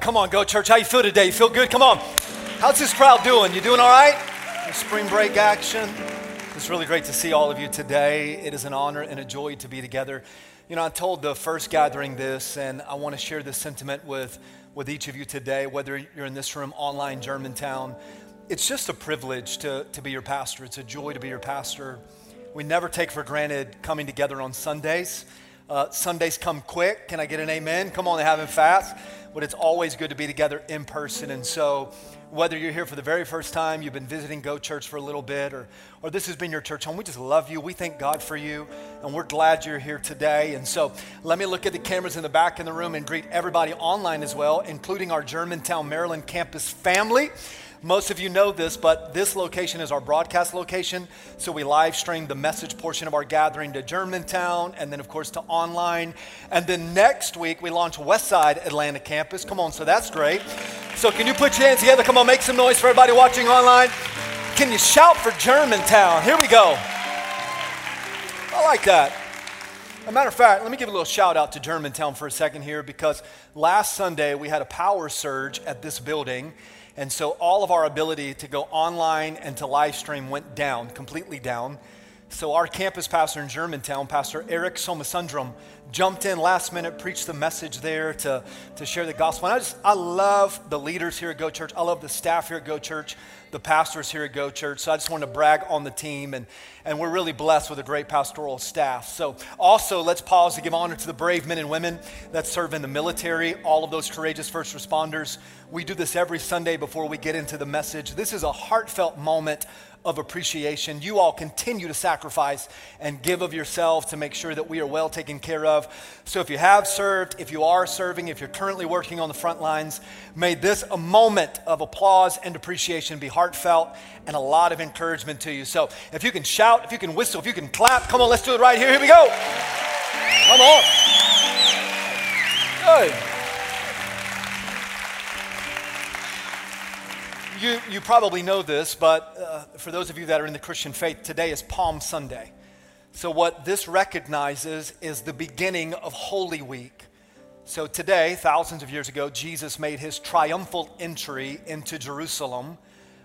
come on, go church. How you feel today? You feel good? Come on. How's this crowd doing? You doing all right? Spring break action. It's really great to see all of you today. It is an honor and a joy to be together. You know, I told the first gathering this, and I want to share this sentiment with, with each of you today, whether you're in this room, online, Germantown. It's just a privilege to, to be your pastor. It's a joy to be your pastor. We never take for granted coming together on Sundays. Uh, Sundays come quick. Can I get an amen? Come on, they haven't fast. But it's always good to be together in person. And so, whether you're here for the very first time, you've been visiting Go Church for a little bit, or, or this has been your church home, we just love you. We thank God for you, and we're glad you're here today. And so, let me look at the cameras in the back in the room and greet everybody online as well, including our Germantown, Maryland campus family. Most of you know this, but this location is our broadcast location. So we live stream the message portion of our gathering to Germantown and then, of course, to online. And then next week, we launch Westside Atlanta campus. Come on, so that's great. So can you put your hands together? Come on, make some noise for everybody watching online. Can you shout for Germantown? Here we go. I like that. A matter of fact, let me give a little shout out to Germantown for a second here because last Sunday we had a power surge at this building and so all of our ability to go online and to live stream went down, completely down. So our campus pastor in Germantown, Pastor Eric Somasundram, jumped in last minute, preached the message there to, to share the gospel. And I just, I love the leaders here at Go Church. I love the staff here at Go Church, the pastors here at Go Church. So I just want to brag on the team. And, and we're really blessed with a great pastoral staff. So also, let's pause to give honor to the brave men and women that serve in the military, all of those courageous first responders we do this every Sunday before we get into the message. This is a heartfelt moment of appreciation. You all continue to sacrifice and give of yourself to make sure that we are well taken care of. So, if you have served, if you are serving, if you're currently working on the front lines, may this a moment of applause and appreciation be heartfelt and a lot of encouragement to you. So, if you can shout, if you can whistle, if you can clap, come on, let's do it right here. Here we go. Come on. Good. You, you probably know this, but uh, for those of you that are in the Christian faith, today is Palm Sunday. So, what this recognizes is the beginning of Holy Week. So, today, thousands of years ago, Jesus made his triumphal entry into Jerusalem.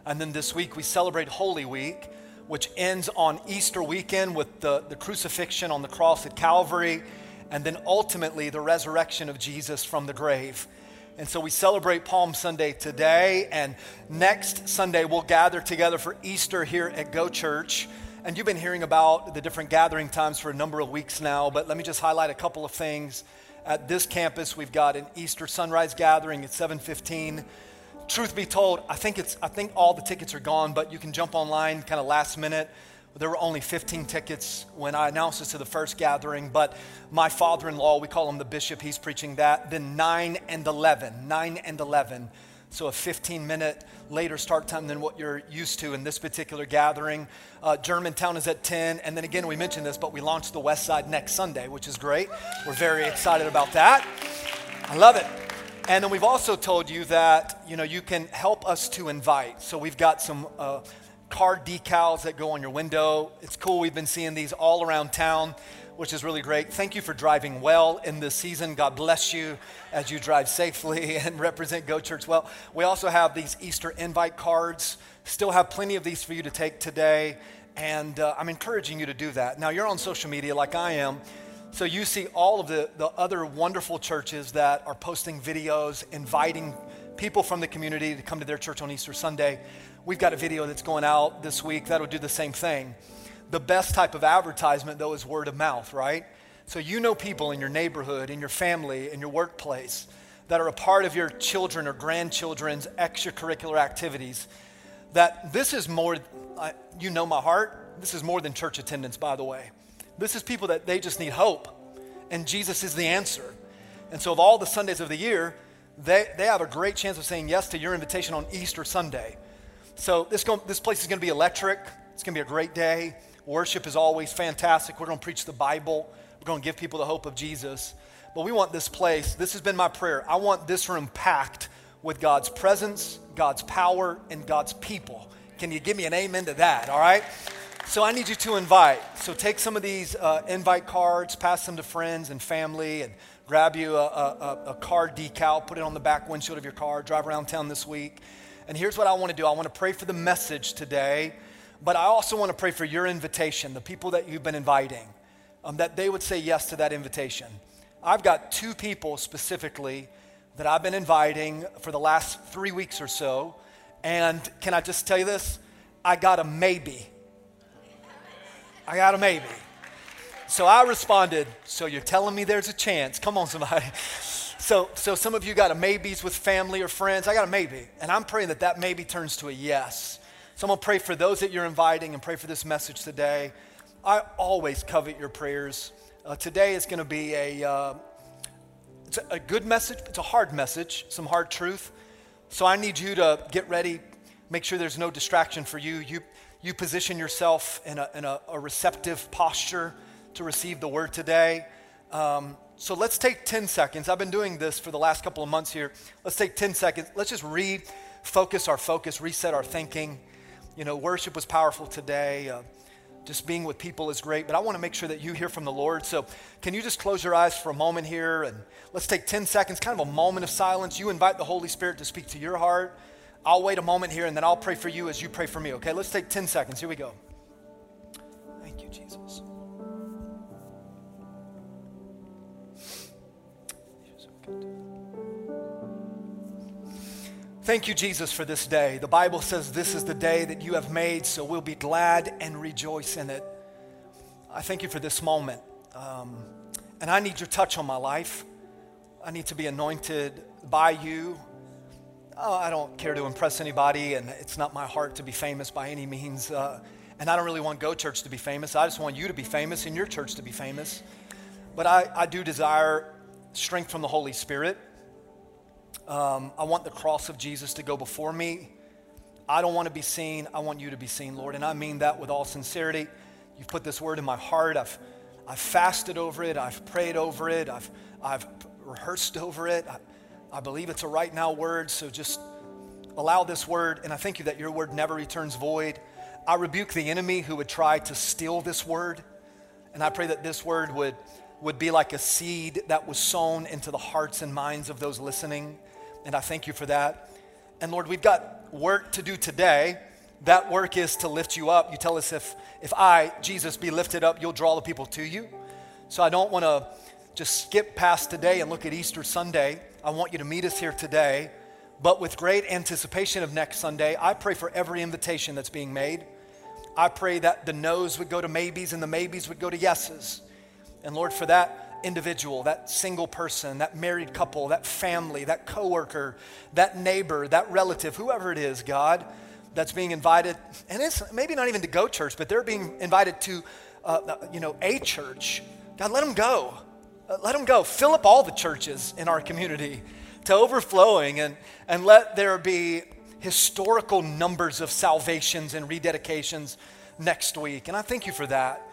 And then this week, we celebrate Holy Week, which ends on Easter weekend with the, the crucifixion on the cross at Calvary, and then ultimately the resurrection of Jesus from the grave. And so we celebrate Palm Sunday today, and next Sunday we'll gather together for Easter here at Go Church. And you've been hearing about the different gathering times for a number of weeks now, but let me just highlight a couple of things. At this campus, we've got an Easter sunrise gathering at 7:15. Truth be told, I think it's I think all the tickets are gone, but you can jump online kind of last minute there were only 15 tickets when I announced this to the first gathering, but my father in law, we call him the bishop, he's preaching that. Then 9 and 11, 9 and 11. So a 15 minute later start time than what you're used to in this particular gathering. Uh, Germantown is at 10. And then again, we mentioned this, but we launched the West Side next Sunday, which is great. We're very excited about that. I love it. And then we've also told you that, you know, you can help us to invite. So we've got some uh, card decals that go on your window. It's cool. We've been seeing these all around town, which is really great. Thank you for driving well in this season. God bless you as you drive safely and represent Go Church well. We also have these Easter invite cards. Still have plenty of these for you to take today. And uh, I'm encouraging you to do that. Now, you're on social media like I am. So you see all of the, the other wonderful churches that are posting videos, inviting people from the community to come to their church on Easter Sunday. We've got a video that's going out this week that'll do the same thing. The best type of advertisement, though, is word of mouth, right? So you know people in your neighborhood, in your family, in your workplace that are a part of your children or grandchildren's extracurricular activities. That this is more, you know my heart, this is more than church attendance, by the way. This is people that they just need hope, and Jesus is the answer. And so, of all the Sundays of the year, they, they have a great chance of saying yes to your invitation on Easter Sunday. So this, this place is going to be electric. It's going to be a great day. Worship is always fantastic. We're going to preach the Bible. We're going to give people the hope of Jesus. But we want this place, this has been my prayer. I want this room packed with God's presence, God's power, and God's people. Can you give me an amen to that? All right? So I need you to invite. So take some of these uh, invite cards, pass them to friends and family, and grab you a, a, a card decal, put it on the back windshield of your car, drive around town this week. And here's what I want to do I want to pray for the message today, but I also want to pray for your invitation, the people that you've been inviting, um, that they would say yes to that invitation. I've got two people specifically that I've been inviting for the last three weeks or so. And can I just tell you this? I got a maybe. I got a maybe. So I responded, So you're telling me there's a chance? Come on, somebody. So, so some of you got a maybes with family or friends. I got a maybe. And I'm praying that that maybe turns to a yes. So I'm to pray for those that you're inviting and pray for this message today. I always covet your prayers. Uh, today is to be a, uh, it's a good message. It's a hard message, some hard truth. So I need you to get ready, make sure there's no distraction for you. You, you position yourself in a, in a, a receptive posture to receive the word today. Um, so let's take 10 seconds. I've been doing this for the last couple of months here. Let's take 10 seconds. Let's just refocus our focus, reset our thinking. You know, worship was powerful today. Uh, just being with people is great, but I want to make sure that you hear from the Lord. So, can you just close your eyes for a moment here and let's take 10 seconds, kind of a moment of silence. You invite the Holy Spirit to speak to your heart. I'll wait a moment here and then I'll pray for you as you pray for me, okay? Let's take 10 seconds. Here we go. Thank you, Jesus. Thank you, Jesus, for this day. The Bible says this is the day that you have made, so we'll be glad and rejoice in it. I thank you for this moment. Um, and I need your touch on my life. I need to be anointed by you. Oh, I don't care to impress anybody, and it's not my heart to be famous by any means. Uh, and I don't really want Go Church to be famous. I just want you to be famous and your church to be famous. But I, I do desire strength from the Holy Spirit. Um, I want the cross of Jesus to go before me. I don't want to be seen. I want you to be seen, Lord. And I mean that with all sincerity. You've put this word in my heart. I've, I've fasted over it. I've prayed over it. I've, I've rehearsed over it. I, I believe it's a right now word. So just allow this word. And I thank you that your word never returns void. I rebuke the enemy who would try to steal this word. And I pray that this word would, would be like a seed that was sown into the hearts and minds of those listening. And I thank you for that. And Lord, we've got work to do today. That work is to lift you up. You tell us if, if I, Jesus, be lifted up, you'll draw the people to you. So I don't want to just skip past today and look at Easter Sunday. I want you to meet us here today. But with great anticipation of next Sunday, I pray for every invitation that's being made. I pray that the no's would go to maybes and the maybes would go to yeses. And Lord, for that, individual, that single person, that married couple, that family, that coworker, that neighbor, that relative, whoever it is, God, that's being invited, and it's maybe not even to go church, but they're being invited to, uh, you know, a church. God, let them go. Uh, let them go. Fill up all the churches in our community to overflowing, and and let there be historical numbers of salvations and rededications next week. And I thank you for that.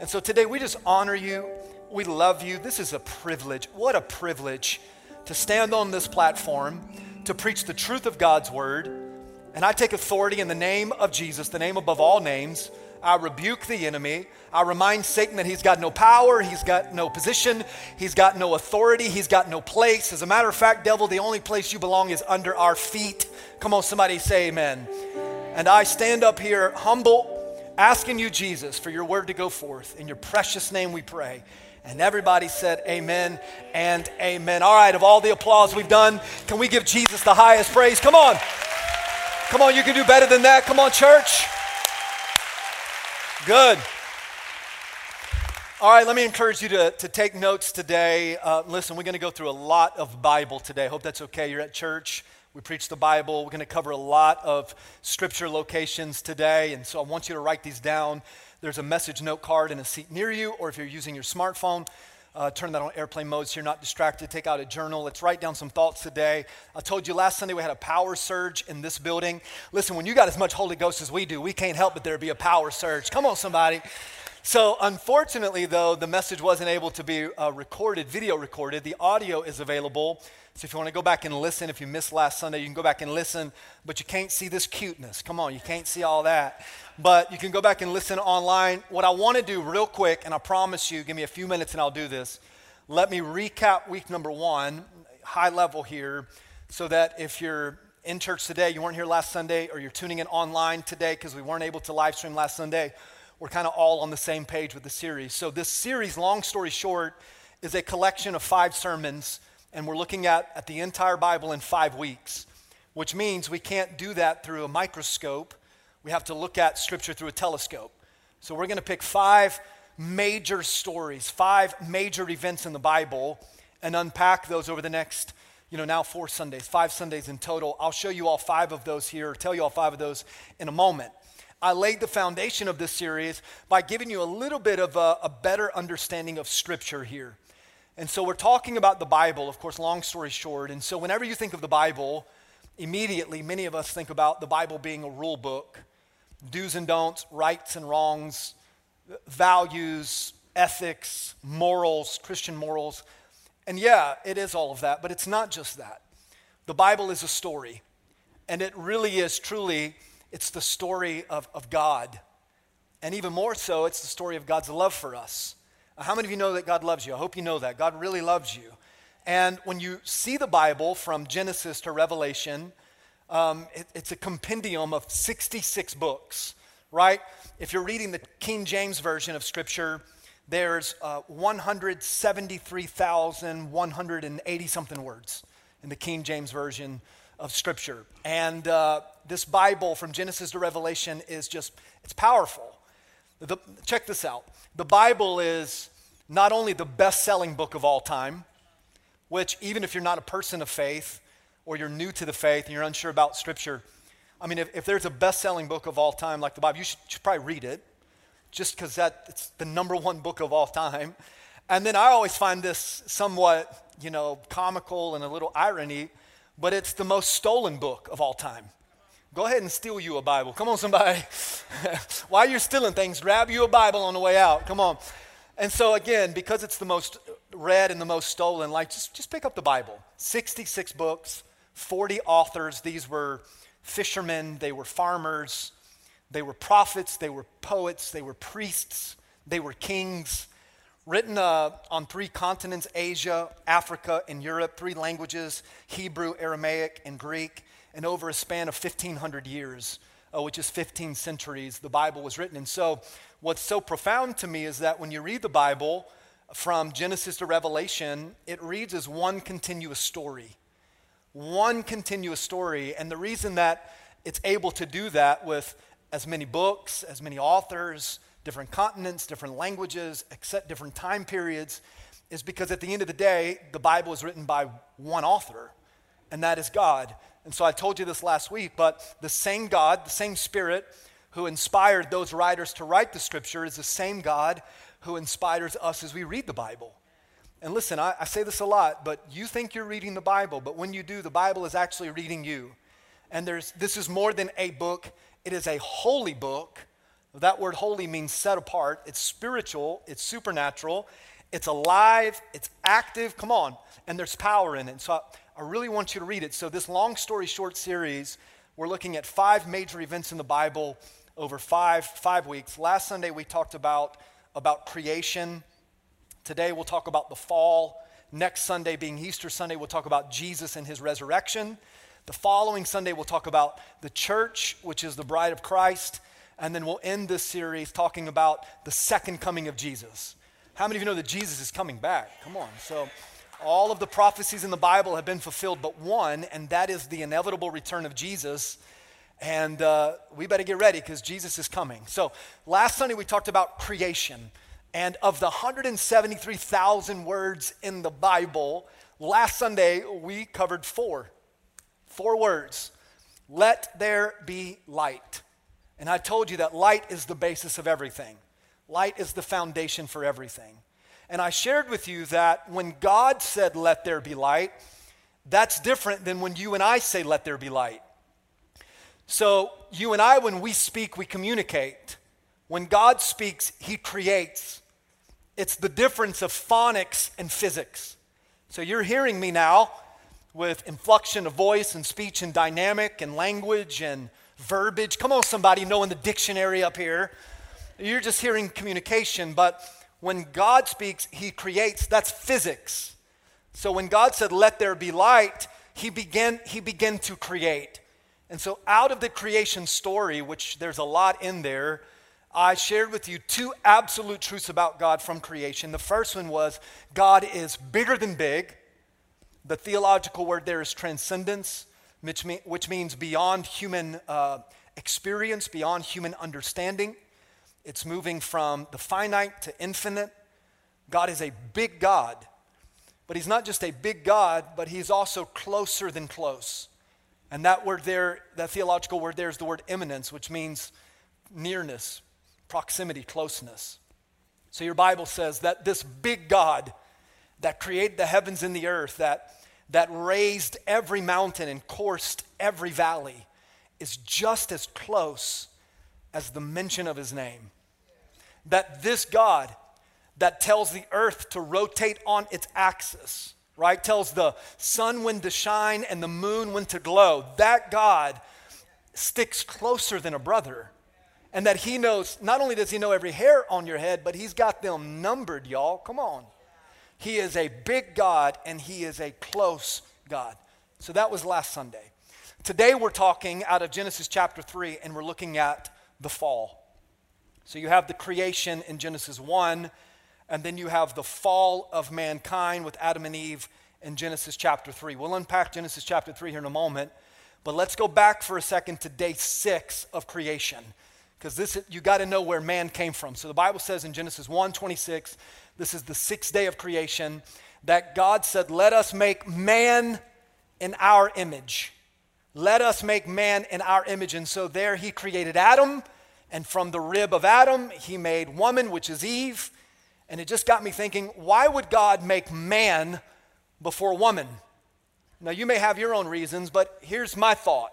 And so today we just honor you we love you. This is a privilege. What a privilege to stand on this platform to preach the truth of God's word. And I take authority in the name of Jesus, the name above all names. I rebuke the enemy. I remind Satan that he's got no power, he's got no position, he's got no authority, he's got no place. As a matter of fact, devil, the only place you belong is under our feet. Come on, somebody say amen. And I stand up here humble, asking you, Jesus, for your word to go forth. In your precious name we pray. And everybody said, Amen and Amen. All right, of all the applause we've done, can we give Jesus the highest praise? Come on. Come on, you can do better than that. Come on, church. Good. All right, let me encourage you to, to take notes today. Uh, listen, we're going to go through a lot of Bible today. Hope that's okay. You're at church. We preach the Bible. We're going to cover a lot of scripture locations today. And so I want you to write these down. There's a message note card in a seat near you, or if you're using your smartphone, uh, turn that on airplane mode so you're not distracted. Take out a journal. Let's write down some thoughts today. I told you last Sunday we had a power surge in this building. Listen, when you got as much Holy Ghost as we do, we can't help but there be a power surge. Come on, somebody. So, unfortunately, though, the message wasn't able to be uh, recorded, video recorded. The audio is available. So, if you want to go back and listen, if you missed last Sunday, you can go back and listen, but you can't see this cuteness. Come on, you can't see all that. But you can go back and listen online. What I want to do, real quick, and I promise you, give me a few minutes and I'll do this. Let me recap week number one, high level here, so that if you're in church today, you weren't here last Sunday, or you're tuning in online today because we weren't able to live stream last Sunday, we're kind of all on the same page with the series. So, this series, long story short, is a collection of five sermons, and we're looking at, at the entire Bible in five weeks, which means we can't do that through a microscope. We have to look at Scripture through a telescope. So, we're going to pick five major stories, five major events in the Bible, and unpack those over the next you know, now four Sundays, five Sundays in total. I'll show you all five of those here, tell you all five of those in a moment. I laid the foundation of this series by giving you a little bit of a, a better understanding of Scripture here. And so we're talking about the Bible, of course, long story short. And so whenever you think of the Bible, immediately many of us think about the Bible being a rule book do's and don'ts, rights and wrongs, values, ethics, morals, Christian morals. And yeah, it is all of that, but it's not just that. The Bible is a story, and it really is truly, it's the story of, of God. And even more so, it's the story of God's love for us. How many of you know that God loves you? I hope you know that. God really loves you. And when you see the Bible from Genesis to Revelation, um, it, it's a compendium of 66 books, right? If you're reading the King James Version of Scripture, there's uh, 173,180 something words in the King James Version of Scripture. And uh, this Bible from Genesis to Revelation is just, it's powerful. The, check this out. The Bible is not only the best selling book of all time, which, even if you're not a person of faith or you're new to the faith and you're unsure about Scripture, I mean, if, if there's a best selling book of all time like the Bible, you should, should probably read it just because that it's the number one book of all time. And then I always find this somewhat, you know, comical and a little irony, but it's the most stolen book of all time. Go ahead and steal you a Bible. Come on, somebody. While you're stealing things, grab you a Bible on the way out. Come on. And so, again, because it's the most read and the most stolen, like just, just pick up the Bible. 66 books, 40 authors. These were fishermen, they were farmers, they were prophets, they were poets, they were priests, they were kings. Written uh, on three continents Asia, Africa, and Europe, three languages Hebrew, Aramaic, and Greek, and over a span of 1,500 years, uh, which is 15 centuries, the Bible was written. And so, what's so profound to me is that when you read the Bible from Genesis to Revelation, it reads as one continuous story. One continuous story. And the reason that it's able to do that with as many books, as many authors, different continents, different languages, except different time periods, is because at the end of the day, the Bible is written by one author, and that is God. And so I told you this last week, but the same God, the same Spirit who inspired those writers to write the scripture is the same God who inspires us as we read the Bible. And listen, I, I, say this a lot, but you think you're reading the Bible, but when you do, the Bible is actually reading you. And there's, this is more than a book, it is a holy book. That word holy means set apart. It's spiritual, it's supernatural, it's alive, it's active. Come on. And there's power in it. So I, I really want you to read it. So, this long story short series, we're looking at five major events in the Bible over five, five weeks. Last Sunday, we talked about, about creation. Today, we'll talk about the fall. Next Sunday, being Easter Sunday, we'll talk about Jesus and his resurrection. The following Sunday, we'll talk about the church, which is the bride of Christ. And then we'll end this series talking about the second coming of Jesus. How many of you know that Jesus is coming back? Come on. So, all of the prophecies in the Bible have been fulfilled, but one, and that is the inevitable return of Jesus. And uh, we better get ready because Jesus is coming. So, last Sunday we talked about creation. And of the 173,000 words in the Bible, last Sunday we covered four. Four words let there be light. And I told you that light is the basis of everything, light is the foundation for everything. And I shared with you that when God said, Let there be light, that's different than when you and I say, Let there be light. So, you and I, when we speak, we communicate. When God speaks, he creates. It's the difference of phonics and physics. So you're hearing me now with inflection of voice and speech and dynamic and language and verbiage. Come on, somebody knowing the dictionary up here. You're just hearing communication, but when God speaks, He creates. That's physics. So when God said, Let there be light, He began, he began to create. And so, out of the creation story, which there's a lot in there, I shared with you two absolute truths about God from creation. The first one was God is bigger than big. The theological word there is transcendence, which, mean, which means beyond human uh, experience, beyond human understanding. It's moving from the finite to infinite. God is a big God, but He's not just a big God, but He's also closer than close. And that word there, that theological word there is the word immanence, which means nearness, proximity, closeness. So your Bible says that this big God that created the heavens and the earth, that, that raised every mountain and coursed every valley, is just as close as the mention of his name. That this God that tells the earth to rotate on its axis, right? Tells the sun when to shine and the moon when to glow. That God sticks closer than a brother. And that he knows, not only does he know every hair on your head, but he's got them numbered, y'all. Come on. He is a big God and he is a close God. So that was last Sunday. Today we're talking out of Genesis chapter 3 and we're looking at the fall. So you have the creation in Genesis 1 and then you have the fall of mankind with Adam and Eve in Genesis chapter 3. We'll unpack Genesis chapter 3 here in a moment, but let's go back for a second to day 6 of creation because this you got to know where man came from. So the Bible says in Genesis 1:26, this is the 6th day of creation, that God said, "Let us make man in our image." Let us make man in our image. And so there he created Adam, and from the rib of Adam, he made woman, which is Eve. And it just got me thinking why would God make man before woman? Now, you may have your own reasons, but here's my thought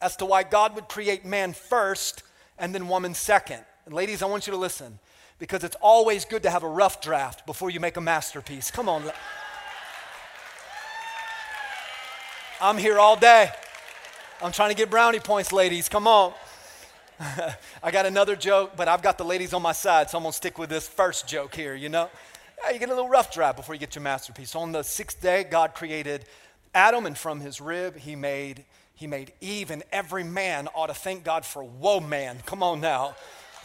as to why God would create man first and then woman second. And ladies, I want you to listen because it's always good to have a rough draft before you make a masterpiece. Come on. I'm here all day. I'm trying to get brownie points, ladies. Come on. I got another joke, but I've got the ladies on my side, so I'm going to stick with this first joke here, you know? You get a little rough draft before you get your masterpiece. On the sixth day, God created Adam, and from his rib, he made, he made Eve, and every man ought to thank God for whoa, man. Come on now.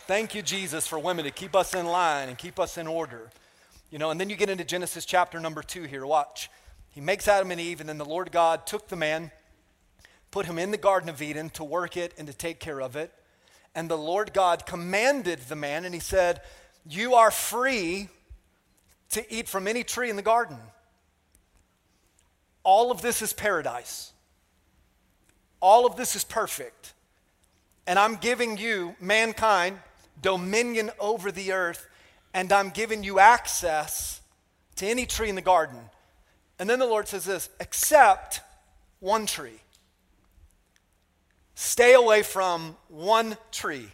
Thank you, Jesus, for women to keep us in line and keep us in order. You know, and then you get into Genesis chapter number two here. Watch. He makes Adam and Eve, and then the Lord God took the man, put him in the Garden of Eden to work it and to take care of it. And the Lord God commanded the man, and he said, You are free to eat from any tree in the garden. All of this is paradise. All of this is perfect. And I'm giving you, mankind, dominion over the earth, and I'm giving you access to any tree in the garden. And then the Lord says this except one tree. Stay away from one tree.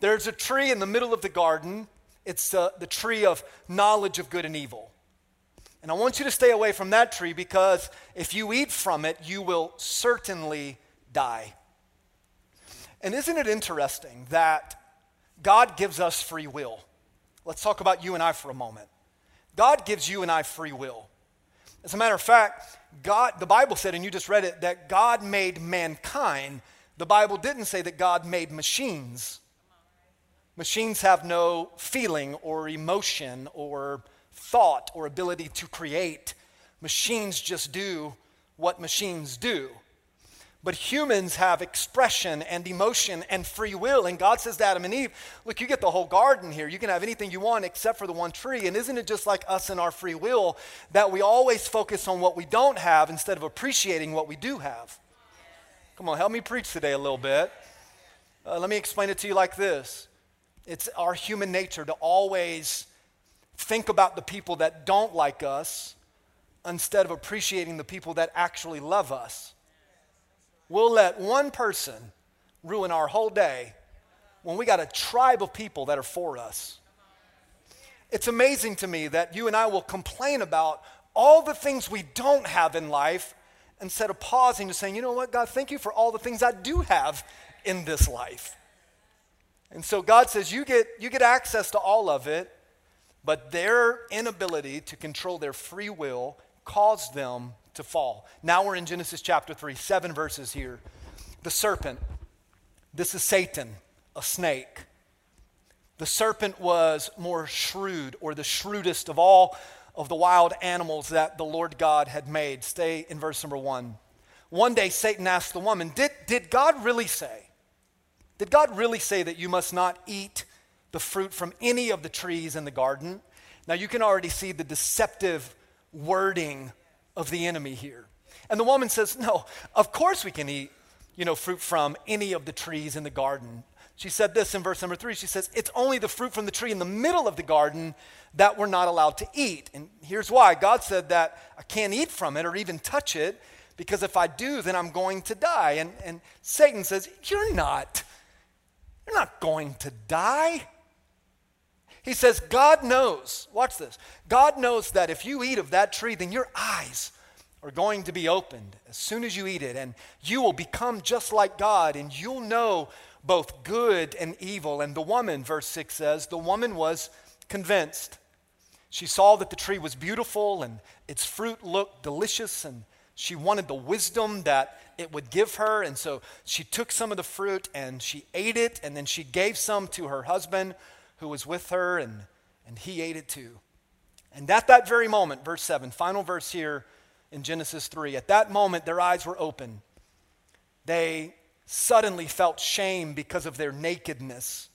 There's a tree in the middle of the garden. It's uh, the tree of knowledge of good and evil. And I want you to stay away from that tree because if you eat from it, you will certainly die. And isn't it interesting that God gives us free will? Let's talk about you and I for a moment. God gives you and I free will. As a matter of fact, God, the Bible said, and you just read it, that God made mankind. The Bible didn't say that God made machines. Machines have no feeling or emotion or thought or ability to create. Machines just do what machines do. But humans have expression and emotion and free will. And God says to Adam and Eve, Look, you get the whole garden here. You can have anything you want except for the one tree. And isn't it just like us and our free will that we always focus on what we don't have instead of appreciating what we do have? Come on, help me preach today a little bit. Uh, let me explain it to you like this it's our human nature to always think about the people that don't like us instead of appreciating the people that actually love us. We'll let one person ruin our whole day when we got a tribe of people that are for us. It's amazing to me that you and I will complain about all the things we don't have in life instead of pausing to saying, you know what, God, thank you for all the things I do have in this life. And so God says, you get, you get access to all of it, but their inability to control their free will caused them to fall. Now we're in Genesis chapter 3, seven verses here. The serpent, this is Satan, a snake. The serpent was more shrewd, or the shrewdest of all of the wild animals that the Lord God had made. Stay in verse number one. One day Satan asked the woman, Did, did God really say? Did God really say that you must not eat the fruit from any of the trees in the garden? Now you can already see the deceptive wording of the enemy here. And the woman says, No, of course we can eat, you know, fruit from any of the trees in the garden. She said this in verse number three. She says, It's only the fruit from the tree in the middle of the garden that we're not allowed to eat. And here's why God said that I can't eat from it or even touch it because if I do, then I'm going to die. And, and Satan says, You're not. You're not going to die. He says, God knows, watch this. God knows that if you eat of that tree, then your eyes are going to be opened as soon as you eat it, and you will become just like God, and you'll know both good and evil. And the woman, verse 6 says, the woman was convinced. She saw that the tree was beautiful and its fruit looked delicious, and she wanted the wisdom that it would give her. And so she took some of the fruit and she ate it, and then she gave some to her husband who was with her, and, and he ate it too. And at that very moment, verse 7, final verse here in Genesis 3, at that moment their eyes were open. They suddenly felt shame because of their nakedness.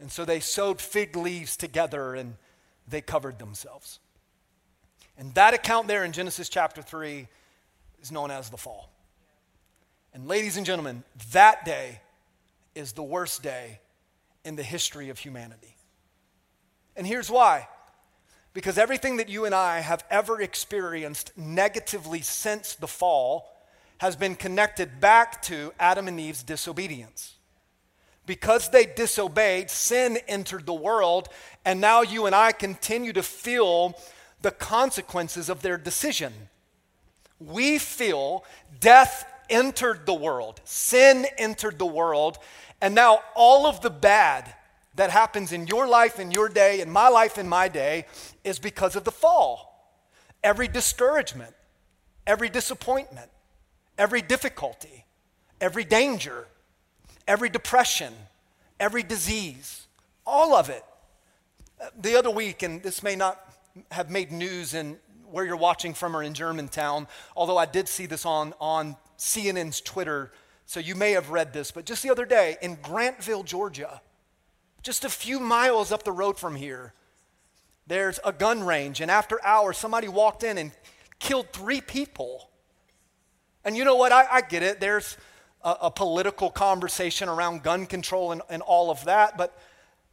And so they sewed fig leaves together and they covered themselves. And that account there in Genesis chapter 3 is known as the fall. And ladies and gentlemen, that day is the worst day in the history of humanity. And here's why because everything that you and I have ever experienced negatively since the fall has been connected back to Adam and Eve's disobedience. Because they disobeyed, sin entered the world, and now you and I continue to feel the consequences of their decision. We feel death entered the world, sin entered the world, and now all of the bad that happens in your life, in your day, in my life, in my day, is because of the fall. Every discouragement, every disappointment, every difficulty, every danger, every depression, every disease, all of it. The other week, and this may not have made news in where you're watching from or in Germantown, although I did see this on, on CNN's Twitter, so you may have read this, but just the other day in Grantville, Georgia, just a few miles up the road from here, there's a gun range, and after hours, somebody walked in and killed three people. And you know what? I, I get it. There's a, a, political conversation around gun control and, and all of that, but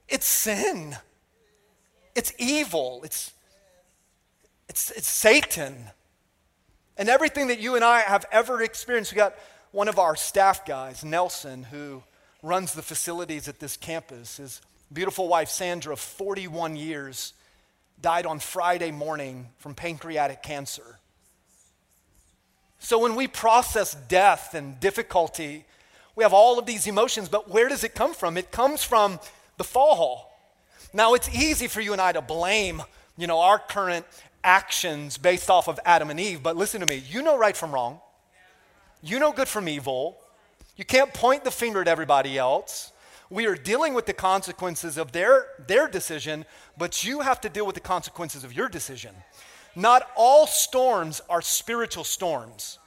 it's sin. It's evil. It's, it's, it's Satan. And everything that you and I have ever experienced, we got one of our staff guys, Nelson, who runs the facilities at this campus. His beautiful wife, Sandra, 41 years, died on Friday morning from pancreatic cancer. So when we process death and difficulty, we have all of these emotions, but where does it come from? It comes from the fall. Now it's easy for you and I to blame, you know, our current actions based off of Adam and Eve, but listen to me. You know right from wrong. You know good from evil. You can't point the finger at everybody else. We are dealing with the consequences of their, their decision, but you have to deal with the consequences of your decision. Not all storms are spiritual storms.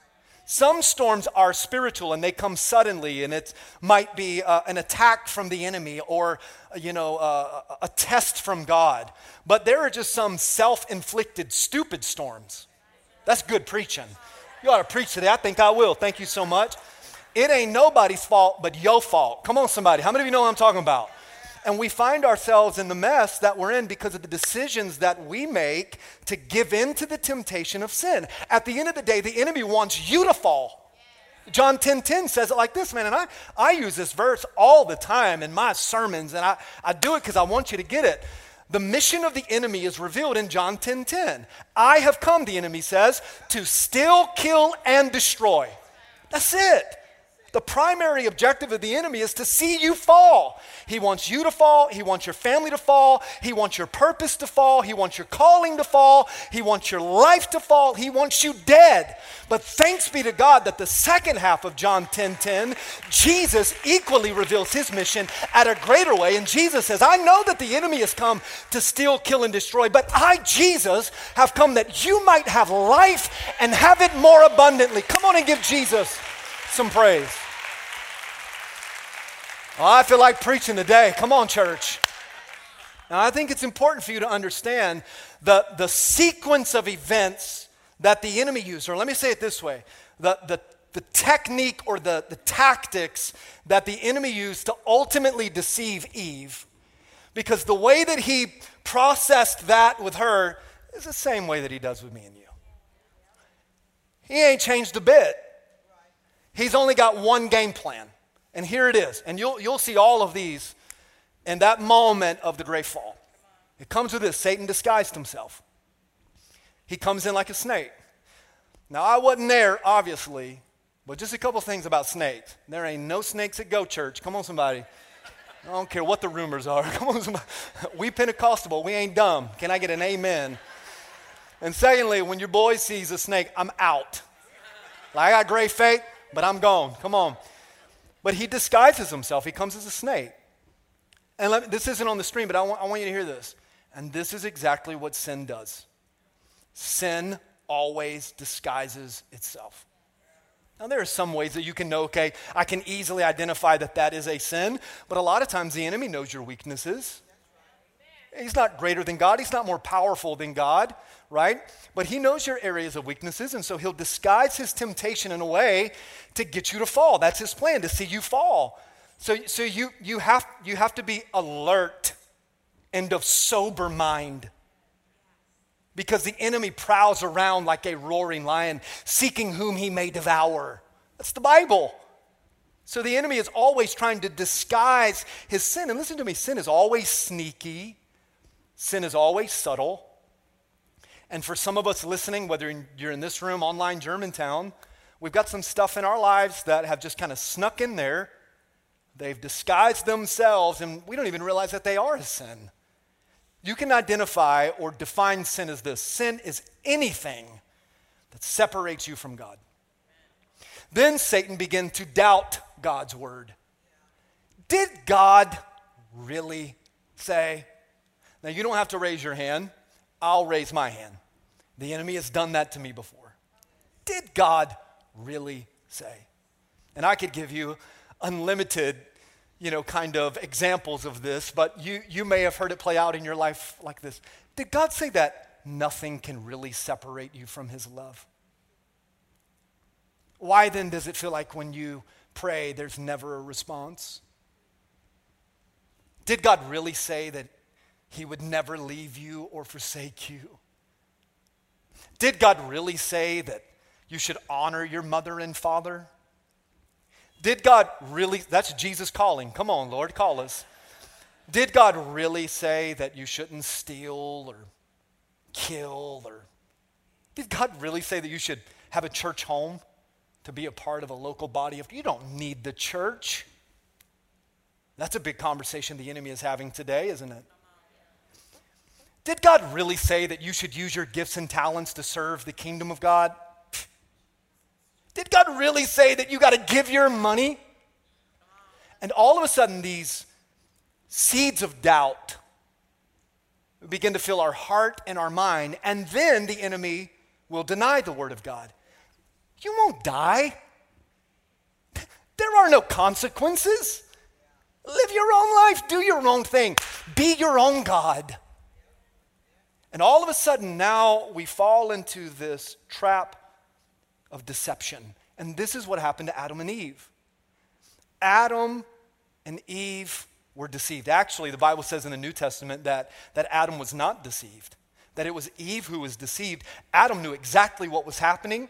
Some storms are spiritual and they come suddenly, and it might be uh, an attack from the enemy or, uh, you know, uh, a test from God. But there are just some self inflicted, stupid storms. That's good preaching. You ought to preach today. I think I will. Thank you so much. It ain't nobody's fault but your fault. Come on, somebody. How many of you know what I'm talking about? And we find ourselves in the mess that we're in because of the decisions that we make to give in to the temptation of sin. At the end of the day, the enemy wants you to fall. John 10:10 10, 10 says it like this, man, and I, I use this verse all the time in my sermons, and I, I do it because I want you to get it. The mission of the enemy is revealed in John 10:10. 10, 10. I have come, the enemy says, to still kill, and destroy. That's it. The primary objective of the enemy is to see you fall. He wants you to fall. He wants your family to fall. He wants your purpose to fall. He wants your calling to fall. He wants your life to fall. He wants you dead. But thanks be to God that the second half of John 10 10, Jesus equally reveals his mission at a greater way. And Jesus says, I know that the enemy has come to steal, kill, and destroy, but I, Jesus, have come that you might have life and have it more abundantly. Come on and give Jesus some praise. Oh, I feel like preaching today. Come on, church. Now, I think it's important for you to understand the, the sequence of events that the enemy used. Or let me say it this way the, the, the technique or the, the tactics that the enemy used to ultimately deceive Eve. Because the way that he processed that with her is the same way that he does with me and you. He ain't changed a bit. He's only got one game plan. And here it is. And you'll, you'll see all of these in that moment of the great fall. It comes with this Satan disguised himself. He comes in like a snake. Now, I wasn't there, obviously, but just a couple things about snakes. There ain't no snakes at Go Church. Come on, somebody. I don't care what the rumors are. Come on, somebody. We Pentecostal, we ain't dumb. Can I get an amen? And secondly, when your boy sees a snake, I'm out. Like, I got great faith, but I'm gone. Come on. But he disguises himself. He comes as a snake. And this isn't on the screen, but I want, I want you to hear this. And this is exactly what sin does sin always disguises itself. Now, there are some ways that you can know, okay, I can easily identify that that is a sin, but a lot of times the enemy knows your weaknesses. He's not greater than God, he's not more powerful than God, right? But he knows your areas of weaknesses, and so he'll disguise his temptation in a way to get you to fall. That's his plan, to see you fall. So, so you, you, have, you have to be alert and of sober mind because the enemy prowls around like a roaring lion, seeking whom he may devour. That's the Bible. So the enemy is always trying to disguise his sin. And listen to me sin is always sneaky, sin is always subtle. And for some of us listening, whether you're in this room, online, Germantown, we've got some stuff in our lives that have just kind of snuck in there. They've disguised themselves, and we don't even realize that they are a sin. You can identify or define sin as this sin is anything that separates you from God. Then Satan began to doubt God's word. Did God really say? Now, you don't have to raise your hand. I'll raise my hand. The enemy has done that to me before. Did God really say? And I could give you unlimited you know, kind of examples of this, but you, you may have heard it play out in your life like this. Did God say that nothing can really separate you from His love? Why then does it feel like when you pray, there's never a response? Did God really say that He would never leave you or forsake you? Did God really say that you should honor your mother and father? Did God really, that's Jesus calling. Come on, Lord, call us. Did God really say that you shouldn't steal or kill or did God really say that you should have a church home to be a part of a local body of you don't need the church. That's a big conversation the enemy is having today, isn't it? Did God really say that you should use your gifts and talents to serve the kingdom of God? Did God really say that you got to give your money? And all of a sudden, these seeds of doubt begin to fill our heart and our mind, and then the enemy will deny the word of God. You won't die. There are no consequences. Live your own life, do your own thing, be your own God. And all of a sudden, now we fall into this trap of deception. And this is what happened to Adam and Eve. Adam and Eve were deceived. Actually, the Bible says in the New Testament that, that Adam was not deceived, that it was Eve who was deceived. Adam knew exactly what was happening,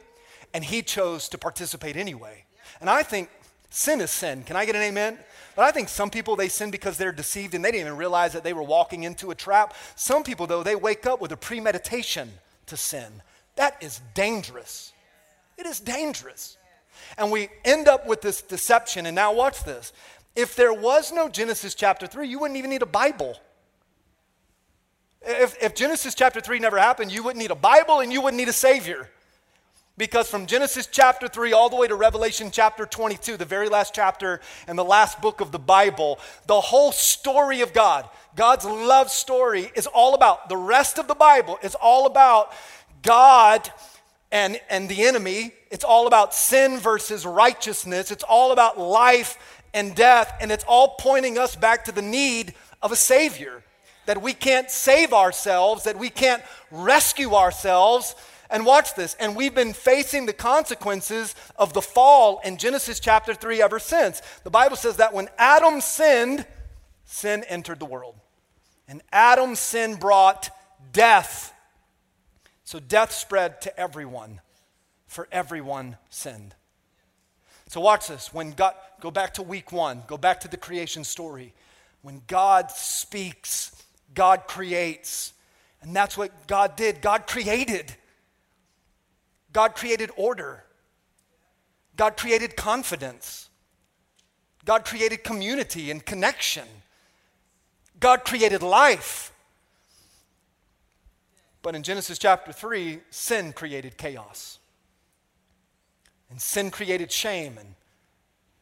and he chose to participate anyway. And I think sin is sin. Can I get an amen? But I think some people, they sin because they're deceived and they didn't even realize that they were walking into a trap. Some people, though, they wake up with a premeditation to sin. That is dangerous. It is dangerous. And we end up with this deception. And now, watch this. If there was no Genesis chapter 3, you wouldn't even need a Bible. If, if Genesis chapter 3 never happened, you wouldn't need a Bible and you wouldn't need a Savior. Because from Genesis chapter 3 all the way to Revelation chapter 22, the very last chapter and the last book of the Bible, the whole story of God, God's love story, is all about, the rest of the Bible is all about God and, and the enemy. It's all about sin versus righteousness. It's all about life and death. And it's all pointing us back to the need of a Savior. That we can't save ourselves, that we can't rescue ourselves. And watch this. And we've been facing the consequences of the fall in Genesis chapter 3 ever since. The Bible says that when Adam sinned, sin entered the world. And Adam's sin brought death. So death spread to everyone, for everyone sinned. So watch this. When God, go back to week one, go back to the creation story. When God speaks, God creates. And that's what God did. God created. God created order. God created confidence. God created community and connection. God created life. But in Genesis chapter 3, sin created chaos. And sin created shame, and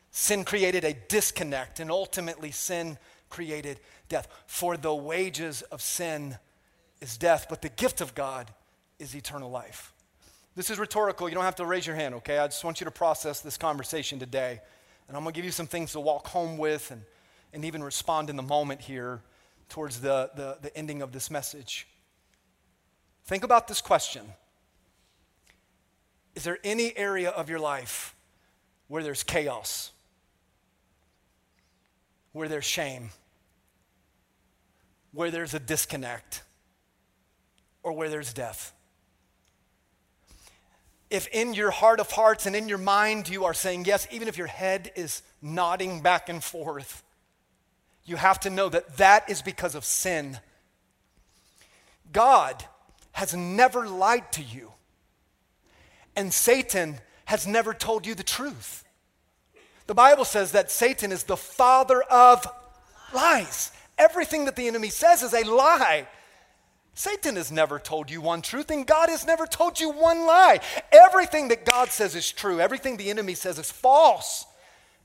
sin created a disconnect, and ultimately, sin created death. For the wages of sin is death, but the gift of God is eternal life. This is rhetorical. You don't have to raise your hand, okay? I just want you to process this conversation today. And I'm going to give you some things to walk home with and, and even respond in the moment here towards the, the, the ending of this message. Think about this question Is there any area of your life where there's chaos, where there's shame, where there's a disconnect, or where there's death? If in your heart of hearts and in your mind you are saying yes, even if your head is nodding back and forth, you have to know that that is because of sin. God has never lied to you, and Satan has never told you the truth. The Bible says that Satan is the father of lies. Everything that the enemy says is a lie. Satan has never told you one truth, and God has never told you one lie. Everything that God says is true, everything the enemy says is false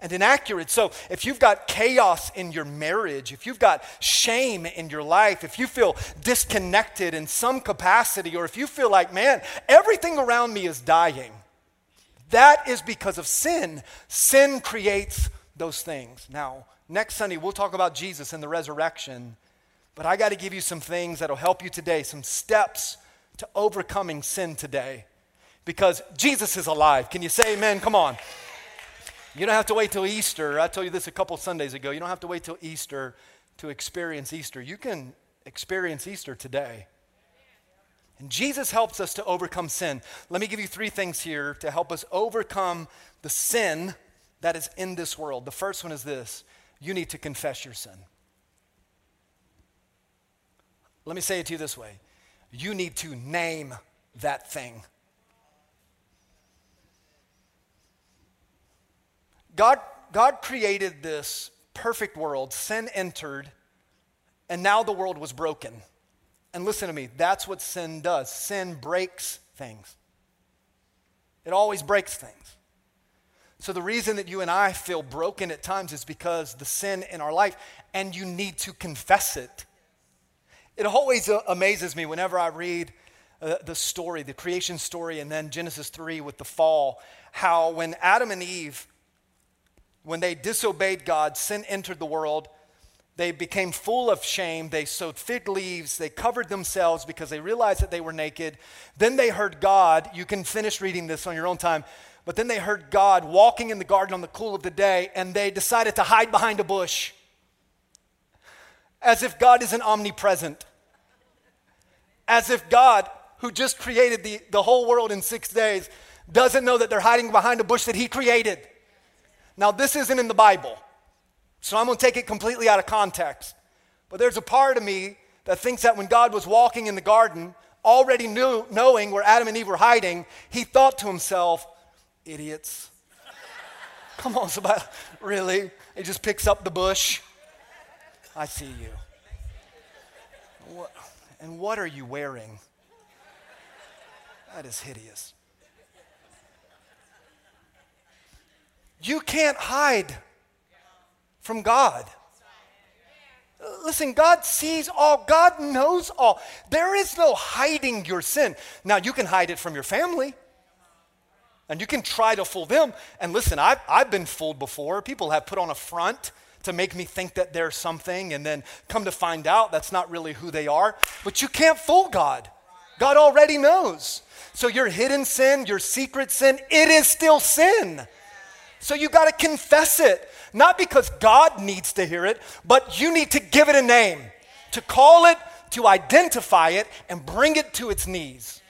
and inaccurate. So if you've got chaos in your marriage, if you've got shame in your life, if you feel disconnected in some capacity, or if you feel like, man, everything around me is dying, that is because of sin. Sin creates those things. Now, next Sunday, we'll talk about Jesus and the resurrection, but I got to give you some things that'll help you today, some steps to overcoming sin today, because Jesus is alive. Can you say amen? Come on. You don't have to wait till Easter. I told you this a couple Sundays ago. You don't have to wait till Easter to experience Easter. You can experience Easter today. And Jesus helps us to overcome sin. Let me give you three things here to help us overcome the sin that is in this world. The first one is this you need to confess your sin. Let me say it to you this way you need to name that thing. God, God created this perfect world, sin entered, and now the world was broken. And listen to me, that's what sin does. Sin breaks things, it always breaks things. So, the reason that you and I feel broken at times is because the sin in our life, and you need to confess it. It always uh, amazes me whenever I read uh, the story, the creation story, and then Genesis 3 with the fall, how when Adam and Eve when they disobeyed God, sin entered the world. They became full of shame. They sewed fig leaves. They covered themselves because they realized that they were naked. Then they heard God. You can finish reading this on your own time. But then they heard God walking in the garden on the cool of the day, and they decided to hide behind a bush as if God isn't omnipresent. As if God, who just created the, the whole world in six days, doesn't know that they're hiding behind a bush that He created. Now, this isn't in the Bible, so I'm to take it completely out of context. But there's a part of me that thinks that when God was walking in the garden, already knew, knowing where Adam and Eve were hiding, he thought to himself, idiots. Come on, somebody. Really? He just picks up the bush. I see you. What, and what are you wearing? That is hideous. You can't hide from God. Listen, God sees all, God knows all. There is no hiding your sin. Now, you can hide it from your family, and you can try to fool them. And listen, I've, I've been fooled before. People have put on a front to make me think that they're something, and then come to find out that's not really who they are. But you can't fool God. God already knows. So, your hidden sin, your secret sin, it is still sin. So, you got to confess it. Not because God needs to hear it, but you need to give it a name, to call it, to identify it, and bring it to its knees.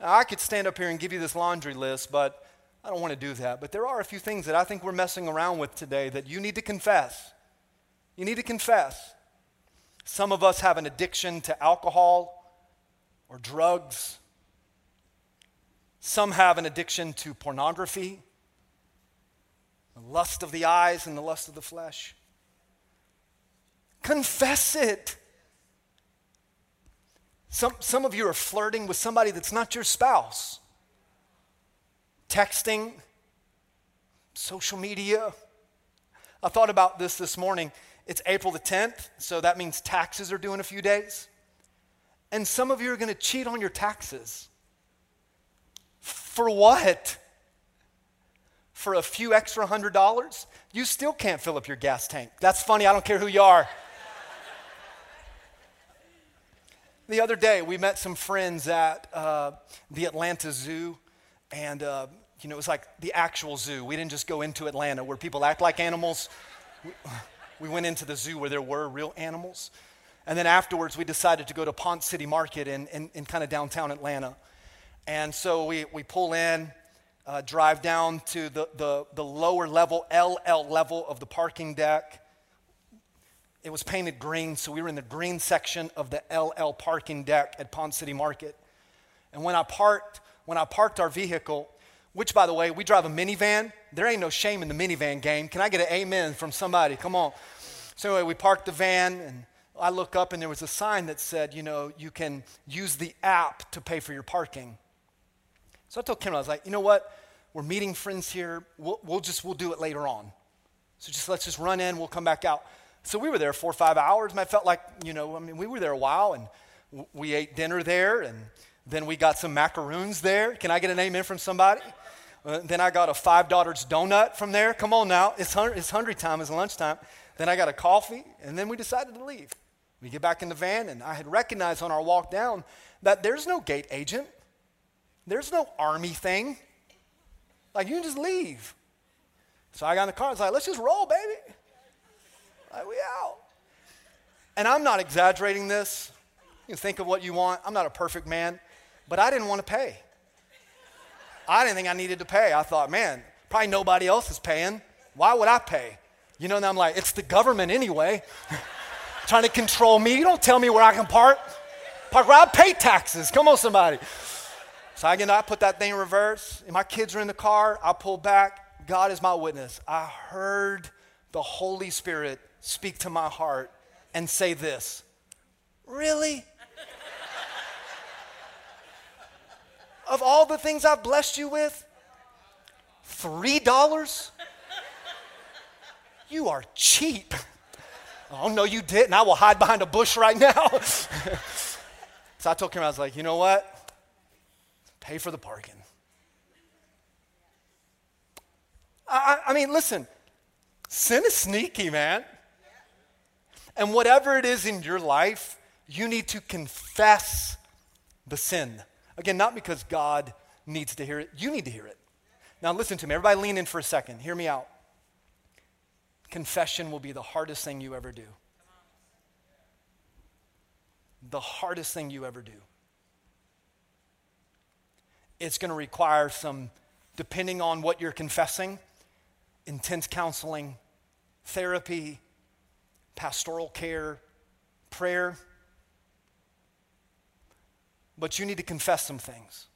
I could stand up here and give you this laundry list, but I don't want to do that. But there are a few things that I think we're messing around with today that you need to confess. You need to confess. Some of us have an addiction to alcohol or drugs. Some have an addiction to pornography the lust of the eyes and the lust of the flesh. Confess it. Some, some of you are flirting with somebody that's not your spouse. Texting, social media. I thought about this this morning. It's April the 10th, so that means taxes are due in a few days. And some of you are going to cheat on your taxes. For what? for a few extra hundred dollars, you still can't fill up your gas tank. That's funny, I don't care who you are. the other day, we met some friends at uh, the Atlanta Zoo, and uh, you know, it was like the actual zoo. We didn't just go into Atlanta where people act like animals. We, we went into the zoo where there were real animals. And then afterwards, we decided to go to Ponce City Market in, in, in kind of downtown Atlanta. And so we, we pull in, uh, drive down to the, the, the lower level, LL level of the parking deck. It was painted green, so we were in the green section of the LL parking deck at Ponce City Market. And when I parked, when I parked our vehicle, which by the way, we drive a minivan. There ain't no shame in the minivan game. Can I get an amen from somebody? Come on. So anyway, we parked the van and I look up and there was a sign that said, you know, you can use the app to pay for your parking. So I told Kim, I was like, you know what? We're meeting friends here. We'll, we'll just, we'll do it later on. So just let's just run in. We'll come back out. So we were there four or five hours, and I felt like, you know, I mean, we were there a while, and we ate dinner there, and then we got some macaroons there. Can I get an amen from somebody? Uh, then I got a five daughters donut from there. Come on now, it's, hungry, it's hungry time, it's lunchtime. Then I got a coffee, and then we decided to leave. We get back in the van, and I had recognized on our walk down that there's no gate agent. There's no army thing. Like, you can just leave. So I got in the car. I was like, let's just roll, baby. Like, we out. And I'm not exaggerating this. You can think of what you want. I'm not a perfect man, but I didn't want to pay. I didn't think I needed to pay. I thought, man, probably nobody else is paying. Why would I pay? You know, and I'm like, it's the government anyway, trying to control me. You don't tell me where I can park. Park where I pay taxes. Come on, somebody. So again, I put that thing in reverse. And my kids are in the car. I pull back. God is my witness. I heard the Holy Spirit speak to my heart and say this Really? Of all the things I've blessed you with, $3? You are cheap. Oh, no, you didn't. I will hide behind a bush right now. so I told him, I was like, you know what? pay for the parking. I, I mean, listen, sin is sneaky, man. And whatever it is in your life, you need to confess the sin. Again, not because God needs to hear it, you need to hear it. Now, listen to me. Everybody, lean in for a second. Hear me out. Confession will be the hardest thing you ever do. The hardest thing you ever do it's going to require some, depending on what you're confessing, intense counseling, therapy, pastoral care, prayer. But you need to confess some things.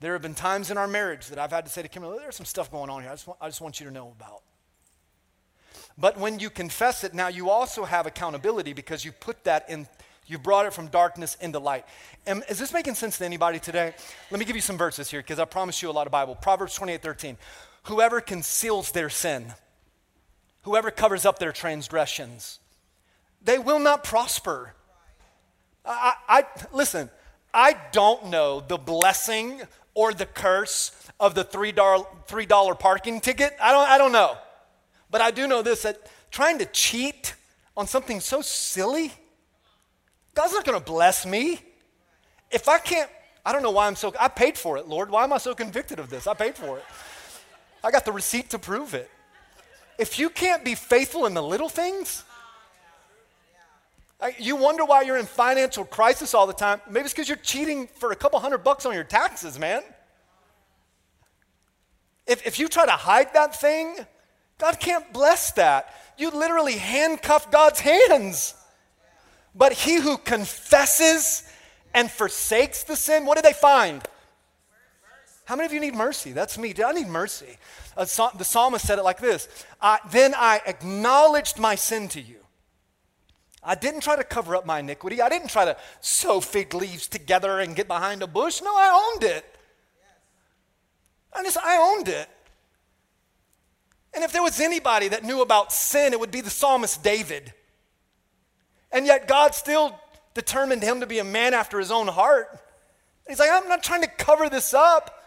There have been times in our marriage that I've had to say to Kimberly, there's some stuff going on here I just, want, I just want you to know about. But when you confess it, now you also have accountability because you put that in, you brought it from darkness into light. And is this making sense to anybody today? Let me give you some verses here because I promise you a lot of Bible. Proverbs 28 13. Whoever conceals their sin, whoever covers up their transgressions, they will not prosper. I, I, listen, I don't know the blessing or the curse of the $3, $3 parking ticket. I don't, I don't know. But I do know this that trying to cheat on something so silly, God's not going to bless me. If I can't, I don't know why I'm so, I paid for it, Lord. Why am I so convicted of this? I paid for it. I got the receipt to prove it. If you can't be faithful in the little things, you wonder why you're in financial crisis all the time. Maybe it's because you're cheating for a couple hundred bucks on your taxes, man. If, if you try to hide that thing, God can't bless that. You literally handcuff God's hands. But he who confesses and forsakes the sin, what do they find? How many of you need mercy? That's me. I need mercy. Uh, the psalmist said it like this Then I acknowledged my sin to you. I didn't try to cover up my iniquity. I didn't try to sew fig leaves together and get behind a bush. No, I owned it. I just, I owned it. And if there was anybody that knew about sin, it would be the psalmist David. And yet God still determined him to be a man after his own heart. He's like, I'm not trying to cover this up.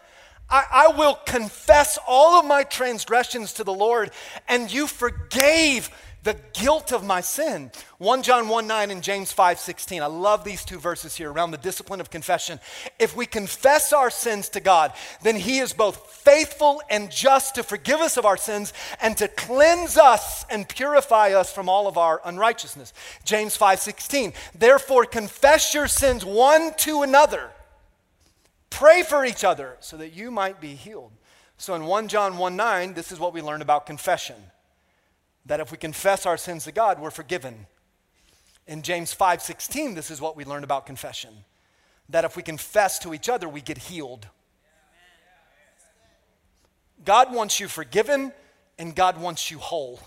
I, I, will confess all of my transgressions to the Lord, and you forgave the guilt of my sin. 1 John 1 9 and James 5 16. I love these two verses here around the discipline of confession. If we confess our sins to God, then He is both faithful and just to forgive us of our sins and to cleanse us and purify us from all of our unrighteousness. James 5 16. Therefore, confess your sins one to another. Pray for each other so that you might be healed. So in 1 John 1 9, this is what we learn about confession that if we confess our sins to God, we're forgiven. In James 5:16, this is what we learn about confession. That if we confess to each other, we get healed. God wants you forgiven and God wants you whole.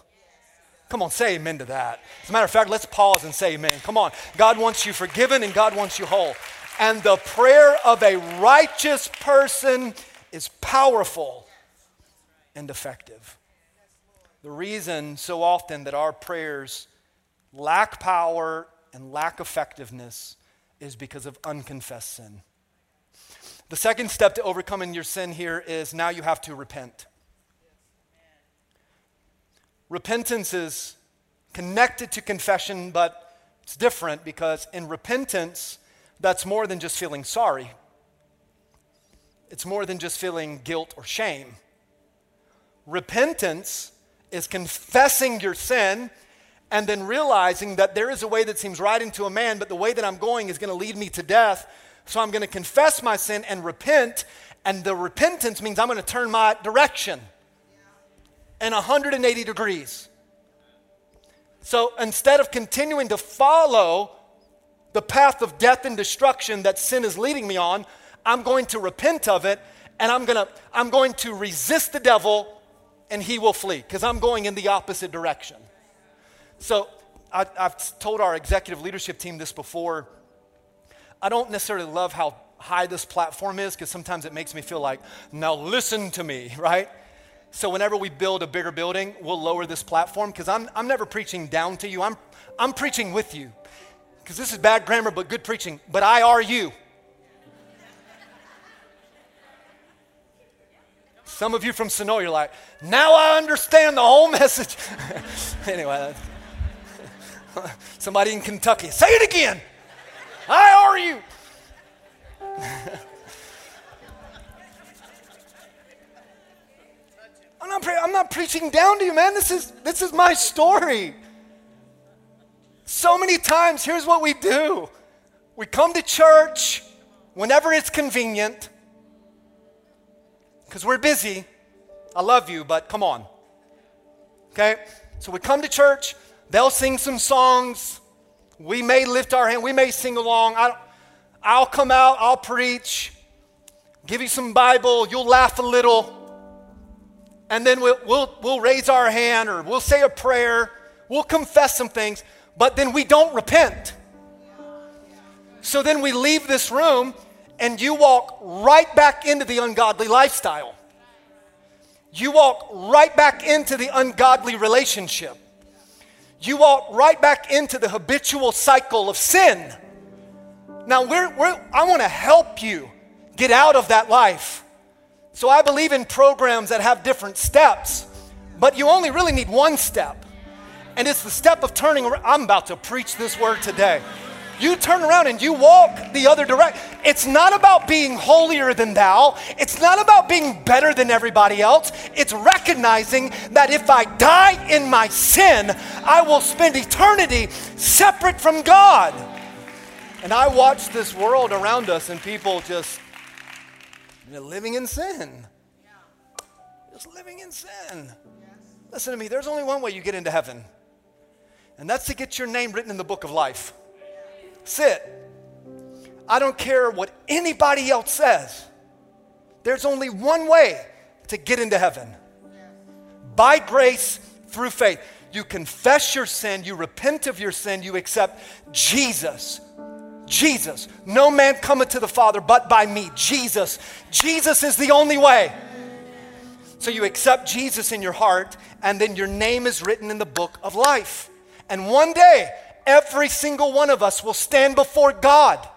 Come on, say amen to that. As a matter of fact, let's pause and say amen. Come on. God wants you forgiven and God wants you whole. And the prayer of a righteous person is powerful and effective. The reason so often that our prayers lack power and lack effectiveness is because of unconfessed sin. The second step to overcoming your sin here is now you have to repent. Repentance is connected to confession, but it's different because in repentance, that's more than just feeling sorry. It's more than just feeling guilt or shame. Repentance is confessing your sin and then realizing that there is a way that seems right into a man, but the way that I'm going is going to lead me to death. So I'm going to confess my sin and repent. And the repentance means I'm going to turn my direction in 180 degrees. So instead of continuing to follow the path of death and destruction that sin is leading me on, I'm going to repent of it and I'm to, I'm going to resist the devil and he will flee because I'm going in the opposite direction. So I, have told our executive leadership team this before. I don't necessarily love how high this platform is because sometimes it makes me feel like, now listen to me, right? So whenever we build a bigger building, we'll lower this platform because I'm, I'm never preaching down to you. I'm, I'm preaching with you. Because this is bad grammar, but good preaching. But I are you. Some of you from Sonoma, you're like, now I understand the whole message. anyway, somebody in Kentucky, say it again. I are you. I'm not, pre- I'm not preaching down to you, man. This is, this is my story. So many times, here's what we do we come to church whenever it's convenient because we're busy. I love you, but come on. Okay? So we come to church, they'll sing some songs. We may lift our hand, we may sing along. I, I'll come out, I'll preach, give you some Bible, you'll laugh a little, and then we'll, we'll, we'll raise our hand or we'll say a prayer, we'll confess some things, but then we don't repent. So then we leave this room and you walk right back into the ungodly lifestyle. You walk right back into the ungodly relationship. You walk right back into the habitual cycle of sin. Now, we're, we're, I want to help you get out of that life. So, I believe in programs that have different steps, but you only really need one step. And it's the step of turning around. I'm about to preach this word today you turn around and you walk the other direction. It's not about being holier than thou. It's not about being better than everybody else. It's recognizing that if I die in my sin, I will spend eternity separate from God. And I watch this world around us and people just you know, living in sin. Just living in sin. Listen to me, there's only one way you get into heaven, and that's to get your name written in the book of life. Sit. I don't care what anybody else says. There's only one way to get into heaven by grace through faith. You confess your sin, you repent of your sin, you accept Jesus. Jesus. No man cometh to the Father but by me. Jesus. Jesus is the only way. So you accept Jesus in your heart, and then your name is written in the book of life. And one day, every single one of us will stand before God.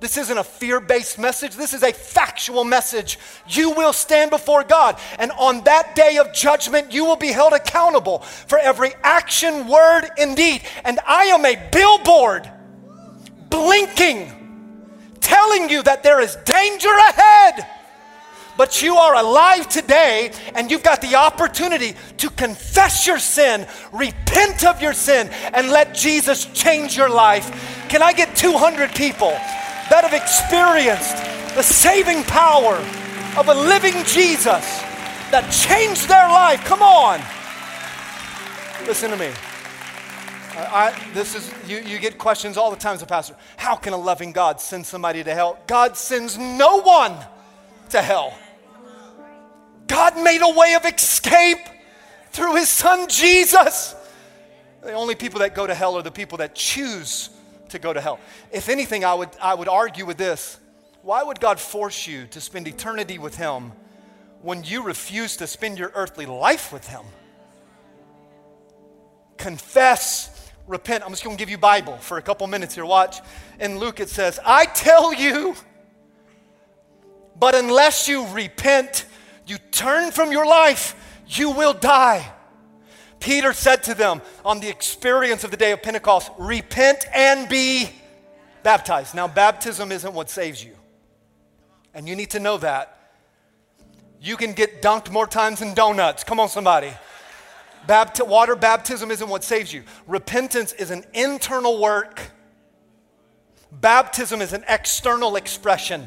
This isn't a fear based message. This is a factual message. You will stand before God. And on that day of judgment, you will be held accountable for every action, word, and deed. And I am a billboard blinking, telling you that there is danger ahead but you are alive today and you've got the opportunity to confess your sin, repent of your sin, and let Jesus change your life. Can I get 200 people that have experienced the saving power of a living Jesus that changed their life? Come on. Listen to me. I, this is you, you get questions all the time as a pastor. How can a loving God send somebody to hell? God sends no one to hell. God made a way of escape through his son Jesus. The only people that go to hell are the people that choose to go to hell. If anything, I would, I would argue with this why would God force you to spend eternity with him when you refuse to spend your earthly life with him? Confess, repent. I'm just going to give you Bible for a couple minutes here. Watch. In Luke it says, "I tell you, but unless you repent, you turn from your life, you will die. Peter said to them on the experience of the day of Pentecost, repent and be baptized. Now, baptism isn't what saves you. And you need to know that. You can get dunked more times than donuts. Come on, somebody. Bapt- water baptism isn't what saves you. Repentance is an internal work, baptism is an external expression.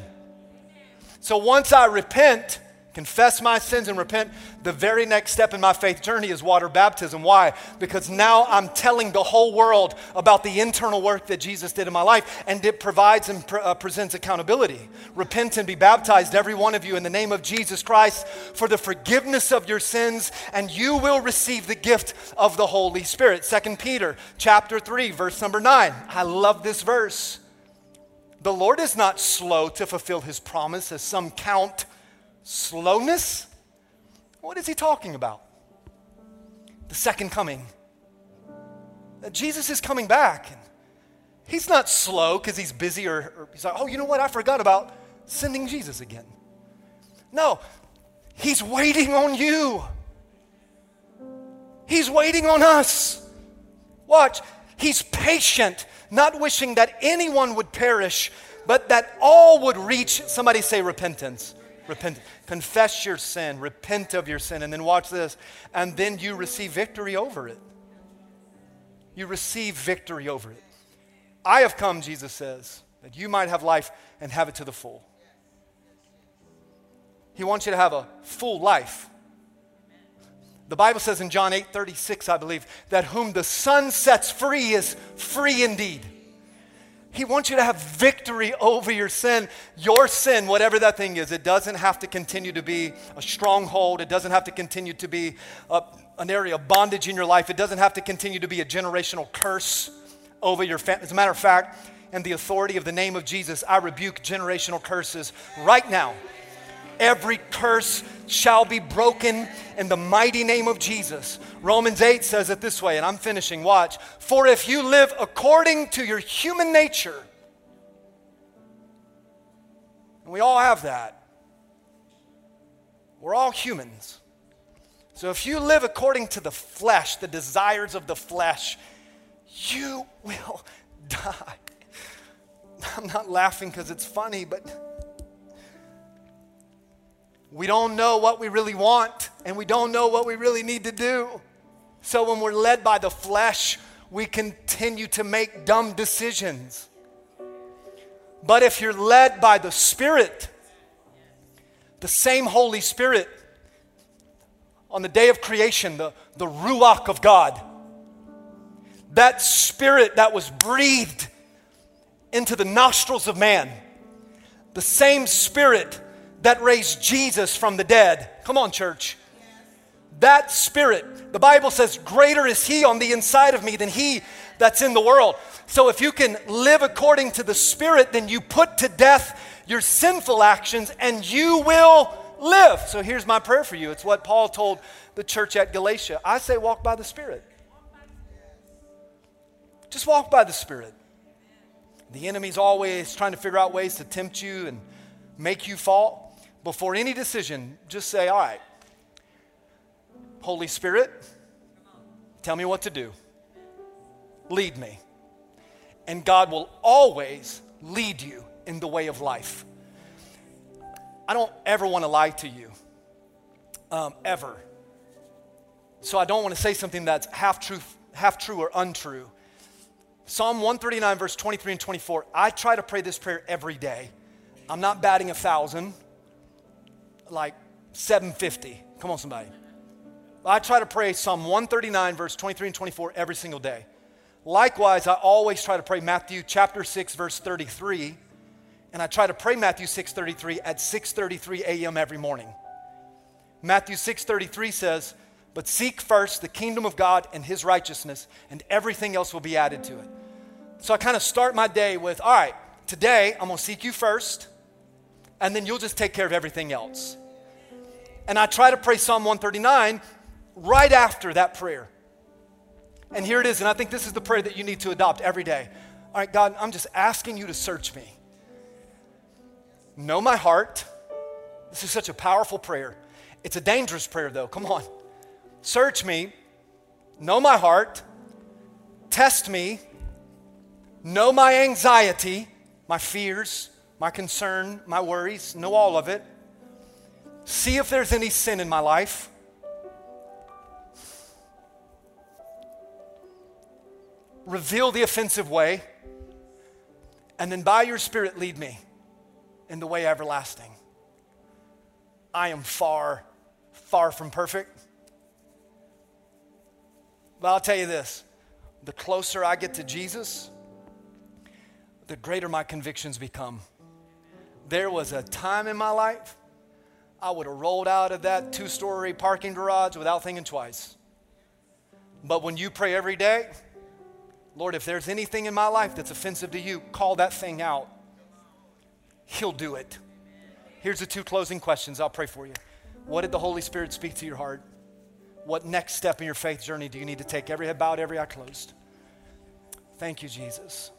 So once I repent, confess my sins and repent, the very next step in my faith journey is water baptism. Why? Because now I'm telling the whole world about the internal work that Jesus did in my life, and it provides and pre- uh, presents accountability. Repent and be baptized, every one of you, in the name of Jesus Christ for the forgiveness of your sins, and you will receive the gift of the Holy Spirit. Second Peter chapter 3, verse number 9. I love this verse. The Lord is not slow to fulfill his promise, as some count slowness? What is he talking about? The second coming. That Jesus is coming back. And He's not slow because he's busy or, or he's like, oh, you know what? I forgot about sending Jesus again. No, he's waiting on you. He's waiting on us. Watch, he's patient, not wishing that anyone would perish, but that all would reach, somebody say repentance. Repent. Confess your sin, repent of your sin, and then watch this. And then you receive victory over it. You receive victory over it. I have come, Jesus says, that you might have life and have it to the full. He wants you to have a full life, The Bible says in John 8 36, I believe, that whom the Son sets free is free indeed. He wants you to have victory over your sin. Your sin, whatever that thing is, it doesn't have to continue to be a stronghold. It doesn't have to continue to be a, an area of bondage in your life. It doesn't have to continue to be a generational curse over your family. As a matter of fact, in the authority of the name of Jesus, I rebuke generational curses right now. Every curse shall be broken in the mighty name of Jesus. Romans 8 says it this way, and I'm finishing. Watch. For if you live according to your human nature, and we all have that, we're all humans. So if you live according to the flesh, the desires of the flesh, you will die. I'm not laughing because it's funny, but we don't know what we really want and we don't know what we really need to do. So when we're led by the flesh, we continue to make dumb decisions. But if you're led by the Spirit, the same Holy Spirit, on the day of creation, the, the Ruach of God, that Spirit that was breathed into the nostrils of man, the same Spirit that raised Jesus from the dead. Come on, church. That spirit, the Bible says, greater is he on the inside of me than he that's in the world. So if you can live according to the spirit, then you put to death your sinful actions and you will live. So here's my prayer for you. It's what Paul told the church at Galatia. I say, walk by the spirit. Just walk by the spirit. The enemy's always trying to figure out ways to tempt you and make you fall before any decision, just say, All right, Holy Spirit, tell me what to do. Lead me. And God will always lead you in the way of life. I don't ever want to lie to you, um, ever. So I don't want to say something that's half true, half true or untrue. Psalm 139, verse 23 and 24. I try to pray this prayer every day. I'm not batting a thousand like 750. Come on, somebody. I try to pray Psalm 139, verse 23 and 24 every single day. Likewise, I always try to pray Matthew chapter 6, verse 33. And I try to pray Matthew 6:33 at 6:33 a.m. every morning. Matthew 6:33 says, "But seek first the kingdom of God and his righteousness, and everything else will be added to it." So I kind of start my day with, "All right, today I'm going to seek you first and then you'll just take care of everything else. And I try to pray Psalm 139 right after that prayer. And here it is, and I think this is the prayer that you need to adopt every day. All right, God, I'm just asking you to search me. Know my heart. This is such a powerful prayer. It's a dangerous prayer, though. Come on. Search me. Know my heart. Test me. Know my anxiety, my fears my concern, my worries, know all of it. See if there's any sin in my life. Reveal the offensive way. And then by your Spirit, lead me in the way everlasting. I am far, far from perfect. But I'll tell you this the closer I get to Jesus, the greater my convictions become there was a time in my life I would have rolled out of that two story parking garage without thinking twice. But when you pray every day, Lord, if there's anything in my life that's offensive to you, call that thing out. He'll do it. Here's the two closing questions. I'll pray for you. What did the Holy Spirit speak to your heart? What next step in your faith journey do you need to take? Every head bowed, every eye closed. Thank you, Jesus.